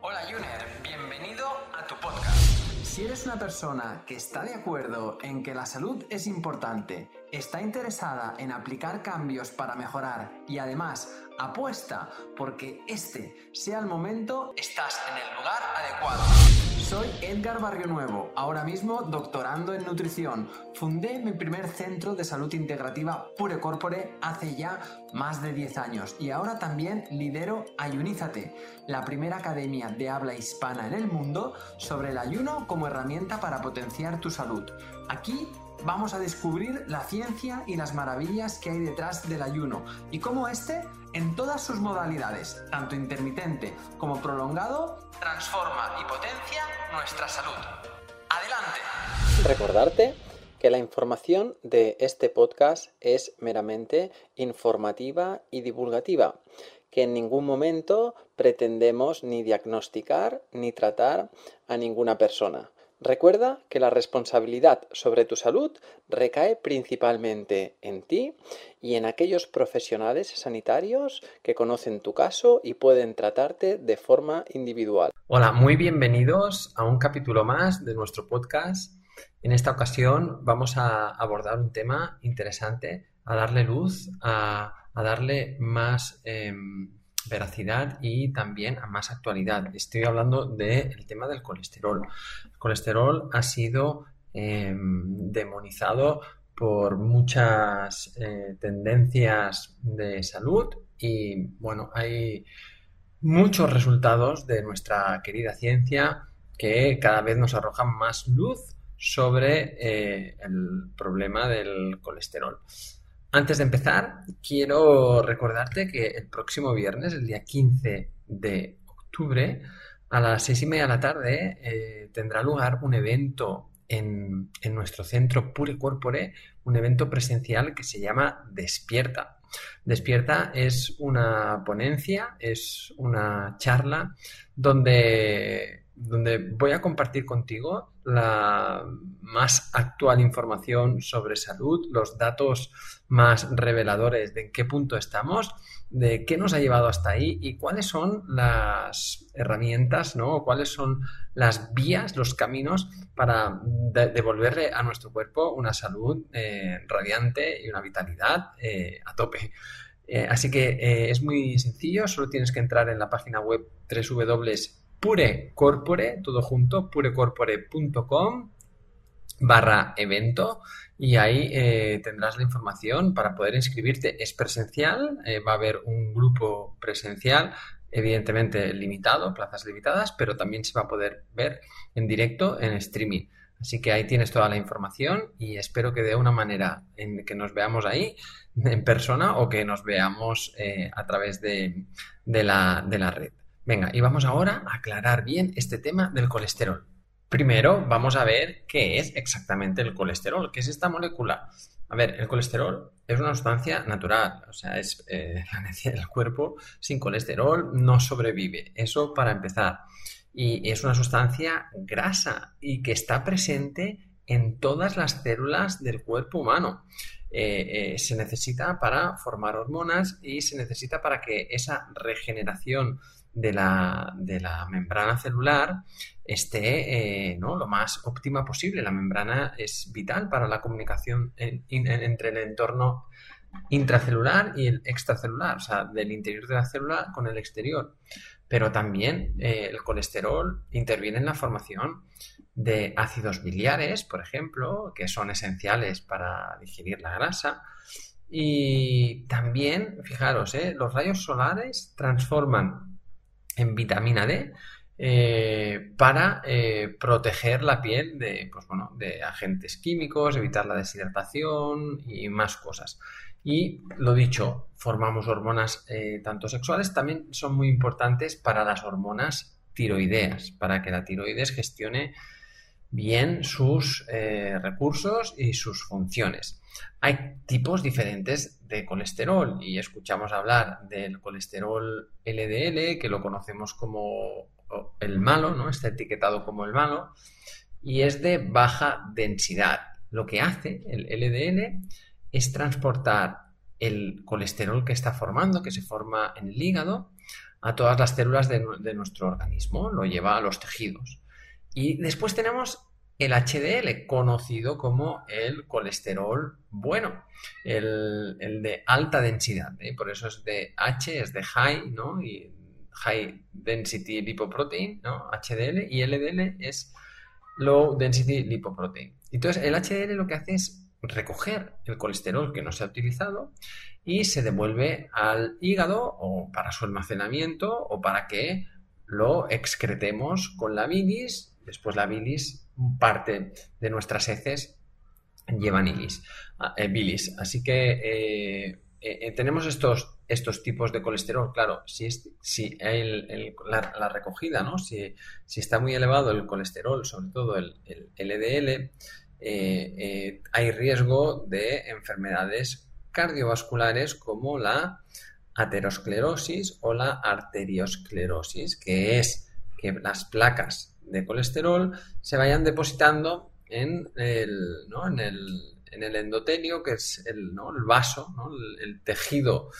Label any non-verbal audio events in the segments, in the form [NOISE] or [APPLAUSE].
Hola Juner, bienvenido a tu podcast. Si eres una persona que está de acuerdo en que la salud es importante, está interesada en aplicar cambios para mejorar y además apuesta porque este sea el momento, estás en el lugar adecuado. Soy Edgar Barrio Nuevo, ahora mismo doctorando en nutrición. Fundé mi primer centro de salud integrativa Pure Corpore hace ya más de 10 años y ahora también lidero Ayunízate, la primera academia de habla hispana en el mundo sobre el ayuno como herramienta para potenciar tu salud. Aquí vamos a descubrir la ciencia y las maravillas que hay detrás del ayuno y cómo este, en todas sus modalidades, tanto intermitente como prolongado, transforma y potencia nuestra salud. Adelante. Recordarte que la información de este podcast es meramente informativa y divulgativa, que en ningún momento pretendemos ni diagnosticar ni tratar a ninguna persona. Recuerda que la responsabilidad sobre tu salud recae principalmente en ti y en aquellos profesionales sanitarios que conocen tu caso y pueden tratarte de forma individual. Hola, muy bienvenidos a un capítulo más de nuestro podcast. En esta ocasión vamos a abordar un tema interesante, a darle luz, a, darle más... Em, veracidad y también a más actualidad. Estoy hablando del tema del colesterol. Colesterol ha sido em, demonizado por muchas eh, tendencias de salud y bueno, hay muchos resultados de nuestra querida ciencia que cada vez nos arrojan más luz sobre eh, el problema del colesterol. Antes de empezar, quiero recordarte que el próximo viernes, el día 15 de octubre, a las seis y media de la tarde, eh, tendrá lugar un evento en, en, nuestro centro Pure Corpore, un evento presencial que se llama Despierta. Despierta es una ponencia, es una charla donde donde voy a compartir contigo la más actual información sobre salud, los datos más reveladores de en qué punto estamos, de qué nos ha llevado hasta ahí y cuáles son las herramientas, ¿no? cuáles son las vías, los caminos para devolverle a nuestro cuerpo una salud eh, radiante y una vitalidad eh, a tope. Eh, así que es muy sencillo, solo tienes que entrar en la página web www purecorpore, todo junto, purecorpore.com barra evento y ahí eh, tendrás la información para poder inscribirte. Es presencial, eh, va a haber un grupo presencial, evidentemente limitado, plazas limitadas, pero también se va a poder ver en directo en streaming. Así que ahí tienes toda la información y espero que de una manera en que nos veamos ahí en persona o que nos veamos eh, a través de, la, de la red. Venga, y vamos ahora a aclarar bien este tema del colesterol. Primero vamos a ver qué es exactamente el colesterol, qué es esta molécula. A ver, el colesterol es una sustancia natural, o sea, es eh, [LAUGHS] del cuerpo sin colesterol no sobrevive. Eso para empezar. Y es una sustancia grasa y que está presente en todas las células del cuerpo humano. Eh, eh, se necesita para formar hormonas y se necesita para que esa regeneración de la, membrana celular esté eh, lo más óptima posible. La membrana es vital para la comunicación entre el entorno intracelular y el extracelular, o sea, del interior de la célula con el exterior. Pero también eh, el colesterol interviene en la formación de ácidos biliares, por ejemplo, que son esenciales para digerir la grasa. Y también, fijaros, eh, los rayos solares transforman en vitamina D eh, para eh, proteger la piel de, pues bueno, de agentes químicos, evitar la deshidratación y más cosas. Y lo dicho, formamos hormonas eh, tanto sexuales, también son muy importantes para las hormonas tiroideas, para que la tiroides gestione bien sus recursos y sus funciones. Hay tipos diferentes de colesterol y escuchamos hablar del colesterol LDL, que lo conocemos como el malo, ¿no? Está etiquetado como el malo y es de baja densidad. Lo que hace el LDL es transportar el colesterol que está formando, que se forma en el hígado, a todas las células de, nuestro organismo, lo lleva a los tejidos. Y después tenemos el HDL, conocido como el colesterol bueno, el, de alta densidad, ¿eh? por eso es de H, es de high, ¿no? Y high density lipoprotein, ¿no? HDL, y LDL es low density lipoprotein. Entonces, el HDL lo que hace es recoger el colesterol que no se ha utilizado y se devuelve al hígado o para su almacenamiento o para que lo excretemos con la bilis. Después la bilis, parte de nuestras heces llevan bilis. Ah, eh, bilis. Así que eh, eh, tenemos estos, estos tipos de colesterol. Claro, si, si la, recogida, ¿no? Si, si, está muy elevado el colesterol, sobre todo el, LDL, eh, hay riesgo de enfermedades cardiovasculares como la aterosclerosis o la arteriosclerosis, que es que las placas de colesterol se vayan depositando en el, en el, endotelio, que es el, vaso, el, tejido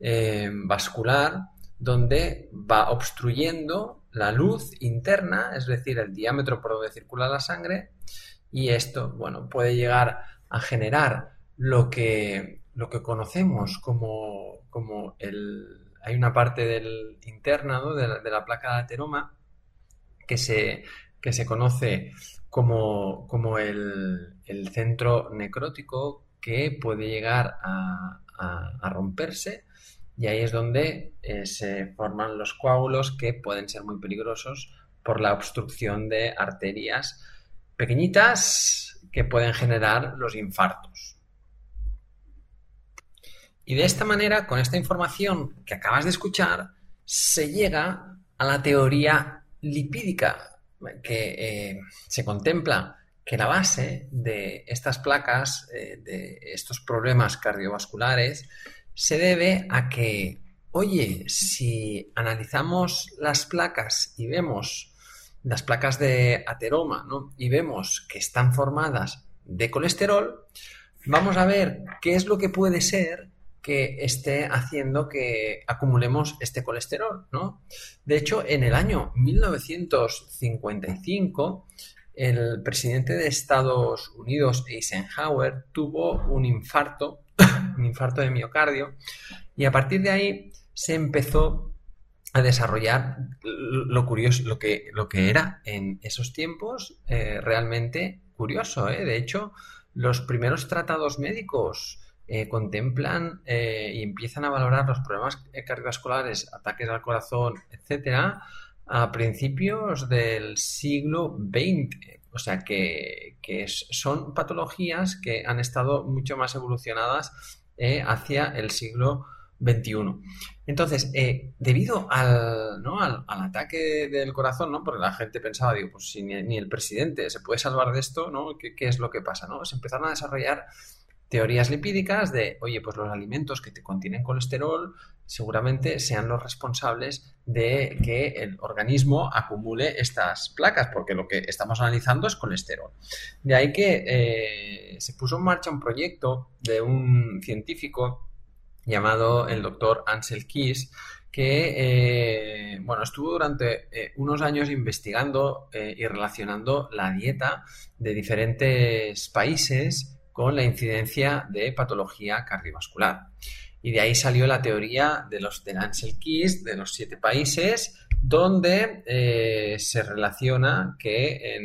eh, vascular, donde va obstruyendo la luz interna, es decir, el diámetro por donde circula la sangre, y esto, bueno, puede llegar a generar lo que, lo que conocemos como, como el... Hay una parte del interna de, la, placa de ateroma que se, que se conoce como, como el, centro necrótico que puede llegar a, romperse y ahí es donde eh, se forman los coágulos que pueden ser muy peligrosos por la obstrucción de arterias pequeñitas que pueden generar los infartos. Y de esta manera, con esta información que acabas de escuchar, se llega a la teoría lipídica, que eh, se contempla que la base de estas placas, eh, de estos problemas cardiovasculares, se debe a que, oye, si analizamos las placas y vemos las placas de ateroma y vemos que están formadas de colesterol, vamos a ver qué es lo que puede ser que esté haciendo que acumulemos este colesterol. ¿no? De hecho, en el año 1955, el presidente de Estados Unidos, Eisenhower, tuvo un infarto, [COUGHS] un infarto de miocardio, y a partir de ahí se empezó a desarrollar lo curioso, lo que, lo que era en esos tiempos eh, realmente curioso. ¿eh? De hecho, los primeros tratados médicos eh, contemplan y empiezan a valorar los problemas cardiovasculares, ataques al corazón, etcétera, a principios del siglo XX. O sea que, que son patologías que han estado mucho más evolucionadas hacia el siglo 21. Entonces, eh, debido al, ¿no? al, ataque del corazón, ¿no? Porque la gente pensaba, digo, pues si ni, el presidente se puede salvar de esto, ¿no? ¿Qué, es lo que pasa? ¿no? Se empezaron a desarrollar teorías lipídicas de, oye, pues los alimentos que te contienen colesterol seguramente sean los responsables de que el organismo acumule estas placas, porque lo que estamos analizando es colesterol. De ahí que eh, se puso en marcha un proyecto de un científico llamado el doctor Ansel Keys, que eh, bueno, estuvo durante eh, unos años investigando y relacionando la dieta de diferentes países con la incidencia de patología cardiovascular. Y de ahí salió la teoría de los de Ansel Keys, de los siete países, donde se relaciona que,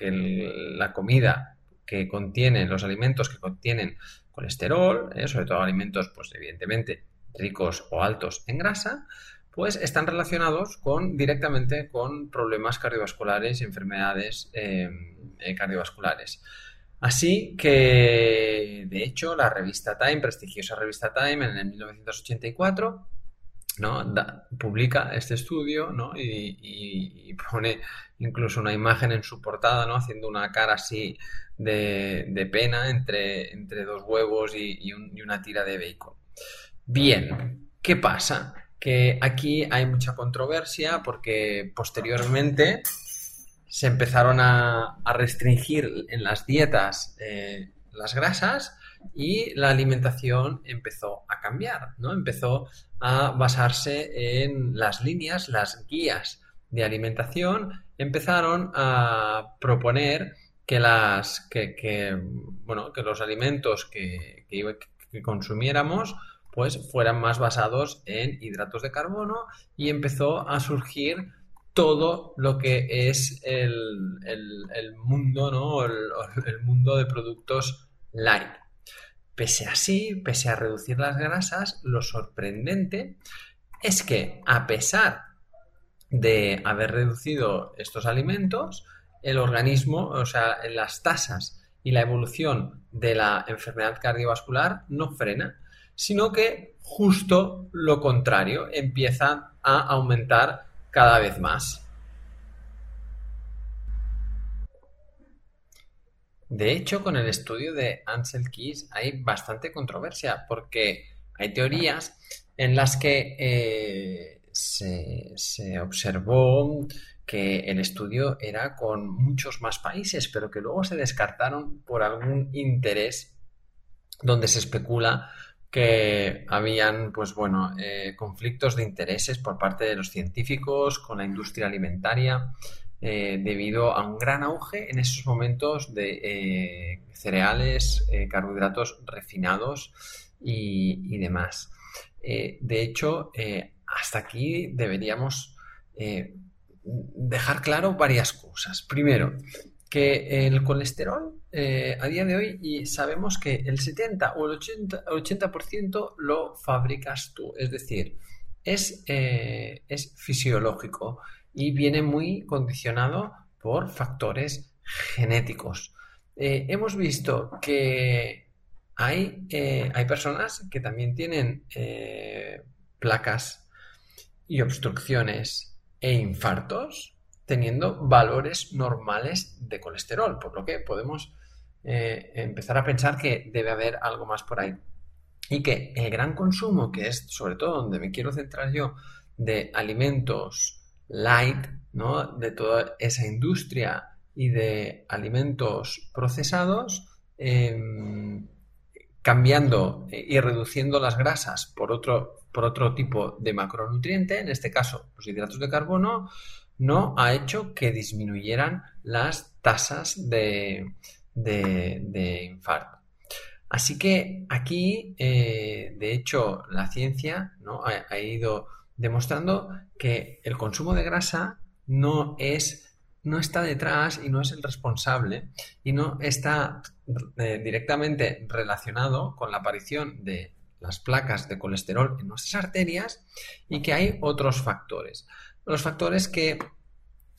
la comida que contiene, los alimentos que contienen colesterol, eh, sobre todo alimentos, pues evidentemente ricos o altos en grasa, pues están relacionados con, directamente con problemas cardiovasculares y enfermedades eh, cardiovasculares. Así que, de hecho, la revista Time, prestigiosa revista Time, en el 1984, ¿no? publica este estudio ¿no? y, pone incluso una imagen en su portada, ¿no? haciendo una cara así de, pena entre, entre, dos huevos y, una tira de bacon. Bien, ¿qué pasa? Que aquí hay mucha controversia porque posteriormente se empezaron a, restringir en las dietas eh, las grasas y la alimentación empezó a cambiar, ¿no? Empezó a basarse en las líneas, las guías de alimentación, empezaron a proponer que las que, bueno que los alimentos que, que, consumiéramos pues fueran más basados en hidratos de carbono y empezó a surgir todo lo que es el, mundo, ¿no? El, mundo de productos light. Pese a así, pese a reducir las grasas, lo sorprendente es que a pesar de haber reducido estos alimentos, el organismo, o sea, las tasas y la evolución de la enfermedad cardiovascular no frena, sino que justo lo contrario, empiezan a aumentar cada vez más. De hecho, con el estudio de Ansel Keys hay bastante controversia porque hay teorías en las que eh, se, observó que el estudio era con muchos más países, pero que luego se descartaron por algún interés donde se especula que habían, pues bueno, eh, conflictos de intereses por parte de los científicos con la industria alimentaria eh, debido a un gran auge en esos momentos de eh, cereales, carbohidratos refinados y, y demás. de hecho, hasta aquí deberíamos dejar claro varias cosas. Primero, que el colesterol eh, a día de hoy y sabemos que el 70 o el 80%, lo fabricas tú, es decir, es, eh, es fisiológico y viene muy condicionado por factores genéticos. Eh, hemos visto que hay, hay, personas que también tienen placas y obstrucciones e infartos teniendo valores normales de colesterol, por lo que podemos eh, empezar a pensar que debe haber algo más por ahí. Y que el gran consumo, que es sobre todo donde me quiero centrar yo, de alimentos light, ¿no? de toda esa industria y de alimentos procesados, em, cambiando y reduciendo las grasas por otro, por otro tipo de macronutriente, en este caso los hidratos de carbono, no ha hecho que disminuyeran las tasas de, infarto. Así que aquí, eh, de hecho, la ciencia ¿no? ha, ido demostrando que el consumo de grasa no es no está detrás y no es el responsable y no está eh, directamente relacionado con la aparición de las placas de colesterol en nuestras arterias y que hay otros factores. Los factores que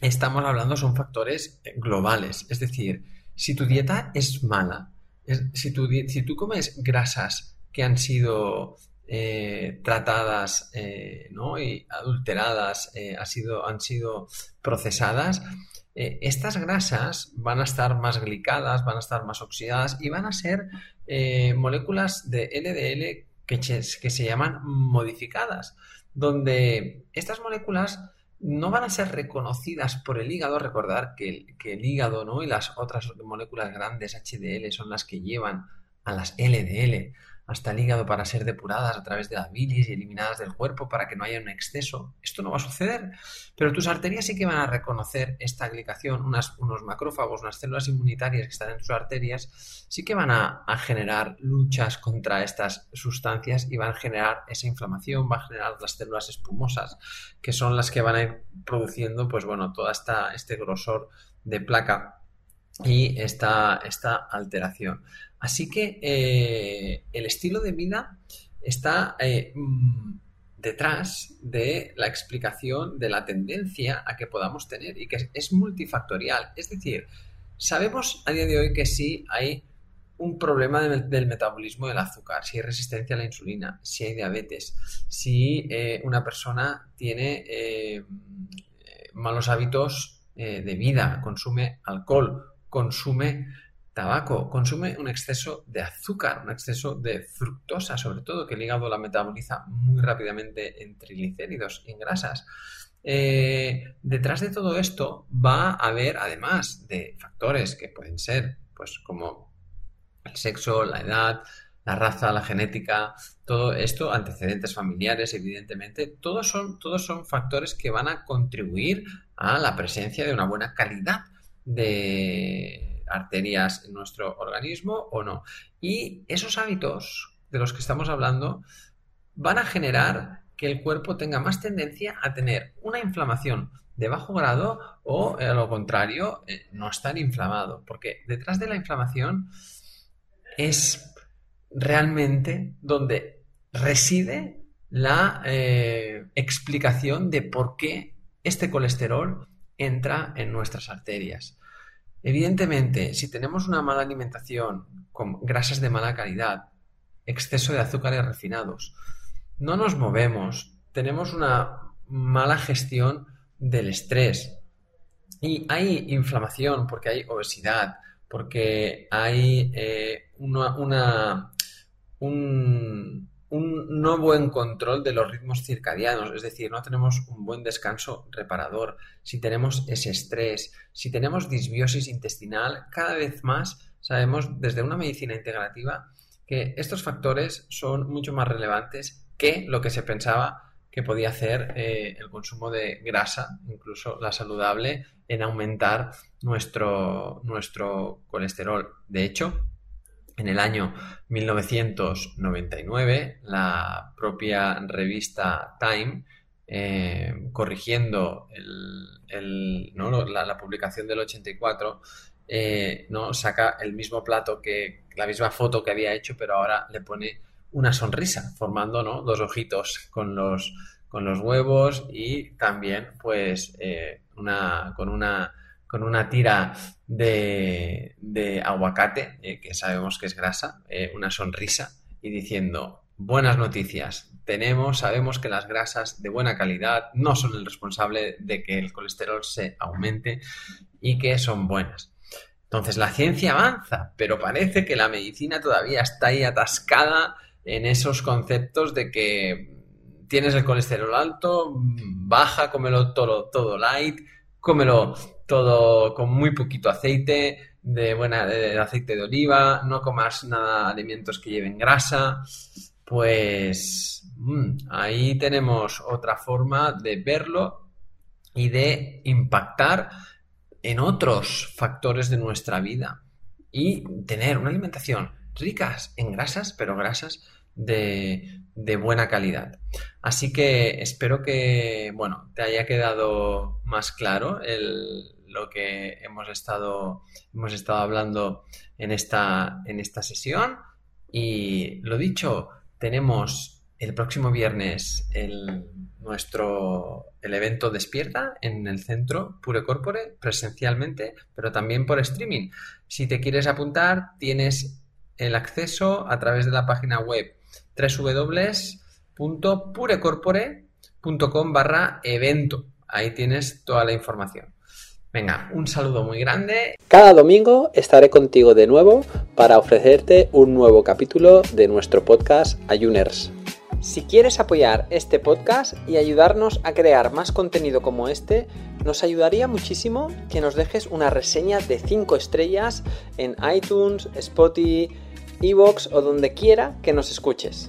estamos hablando son factores globales. Es decir, si tu dieta es mala, si, tú comes grasas que han sido eh, tratadas eh, y adulteradas, eh, sido, han sido procesadas, estas grasas van a estar más glicadas, van a estar más oxidadas y van a ser moléculas de LDL que se llaman modificadas, donde estas moléculas no van a ser reconocidas por el hígado. Recordar que el, hígado ¿no? y las otras moléculas grandes HDL son las que llevan a las LDL hasta el hígado para ser depuradas a través de la bilis y eliminadas del cuerpo para que no haya un exceso. Esto no va a suceder, pero tus arterias sí que van a reconocer esta glicación, unos macrófagos, unas células inmunitarias que están en tus arterias, sí que van a, generar luchas contra estas sustancias y van a generar esa inflamación, van a generar las células espumosas, que son las que van a ir produciendo, pues bueno, esta, este grosor de placa y esta, esta alteración. Así que eh, el estilo de vida está eh, mm, detrás de la explicación de la tendencia a que podamos tener y que es, multifactorial. Es decir, sabemos a día de hoy que sí hay un problema del metabolismo del azúcar, si hay resistencia a la insulina, si hay diabetes, si eh, una persona tiene malos hábitos de vida, consume alcohol, consume tabaco consume un exceso de azúcar, un exceso de fructosa, sobre todo, que el hígado la metaboliza muy rápidamente en triglicéridos y en grasas. Eh, detrás de todo esto va a haber, además de factores que pueden ser, pues como el sexo, la edad, la raza, la genética, todo esto, antecedentes familiares, evidentemente, todos son, todos son factores que van a contribuir a la presencia de una buena calidad de arterias en nuestro organismo o no. Y esos hábitos de los que estamos hablando van a generar que el cuerpo tenga más tendencia a tener una inflamación de bajo grado o, a lo contrario, eh, no estar inflamado. Porque detrás de la inflamación es realmente donde reside la eh, explicación de por qué este colesterol entra en nuestras arterias. Evidentemente, si tenemos una mala alimentación con grasas de mala calidad, exceso de azúcares refinados, no nos movemos, tenemos una mala gestión del estrés y hay inflamación porque hay obesidad, porque hay eh, una, un, no buen control de los ritmos circadianos, es decir, no tenemos un buen descanso reparador, si tenemos ese estrés, si tenemos disbiosis intestinal, cada vez más sabemos desde una medicina integrativa que estos factores son mucho más relevantes que lo que se pensaba que podía hacer eh, el consumo de grasa, incluso la saludable, en aumentar nuestro, nuestro colesterol. De hecho, en el año 1999, la propia revista Time, eh, corrigiendo la, publicación del 84, eh, ¿no? saca el mismo plato que la misma foto que había hecho, pero ahora le pone una sonrisa, formando dos ojitos con los, con los huevos y también pues eh, una, con una con una tira de, aguacate, eh, que sabemos que es grasa, eh, una sonrisa y diciendo, buenas noticias, tenemos, sabemos que las grasas de buena calidad no son el responsable de que el colesterol se aumente y que son buenas. Entonces la ciencia avanza, pero parece que la medicina todavía está ahí atascada en esos conceptos de que tienes el colesterol alto, baja, cómelo todo, todo light, cómelo todo con muy poquito aceite, de buena de aceite de oliva, no comas nada alimentos que lleven grasa, pues mm, ahí tenemos otra forma de verlo y de impactar en otros factores de nuestra vida y tener una alimentación ricas en grasas, pero grasas de, de buena calidad. Así que espero que, bueno, te haya quedado más claro lo que hemos estado, hemos estado hablando en esta, en esta sesión. Y lo dicho, tenemos el próximo viernes el, nuestro, el evento Despierta en el centro Pure Corpore, presencialmente, pero también por streaming. Si te quieres apuntar, tienes el acceso a través de la página web www.purecorpore.com barra evento. Ahí tienes toda la información. Venga, un saludo muy grande. Cada domingo estaré contigo de nuevo para ofrecerte un nuevo capítulo de nuestro podcast Ayuners. Si quieres apoyar este podcast y ayudarnos a crear más contenido como este, nos ayudaría muchísimo que nos dejes una reseña de 5 estrellas en iTunes, Spotify, Evox o donde quiera que nos escuches.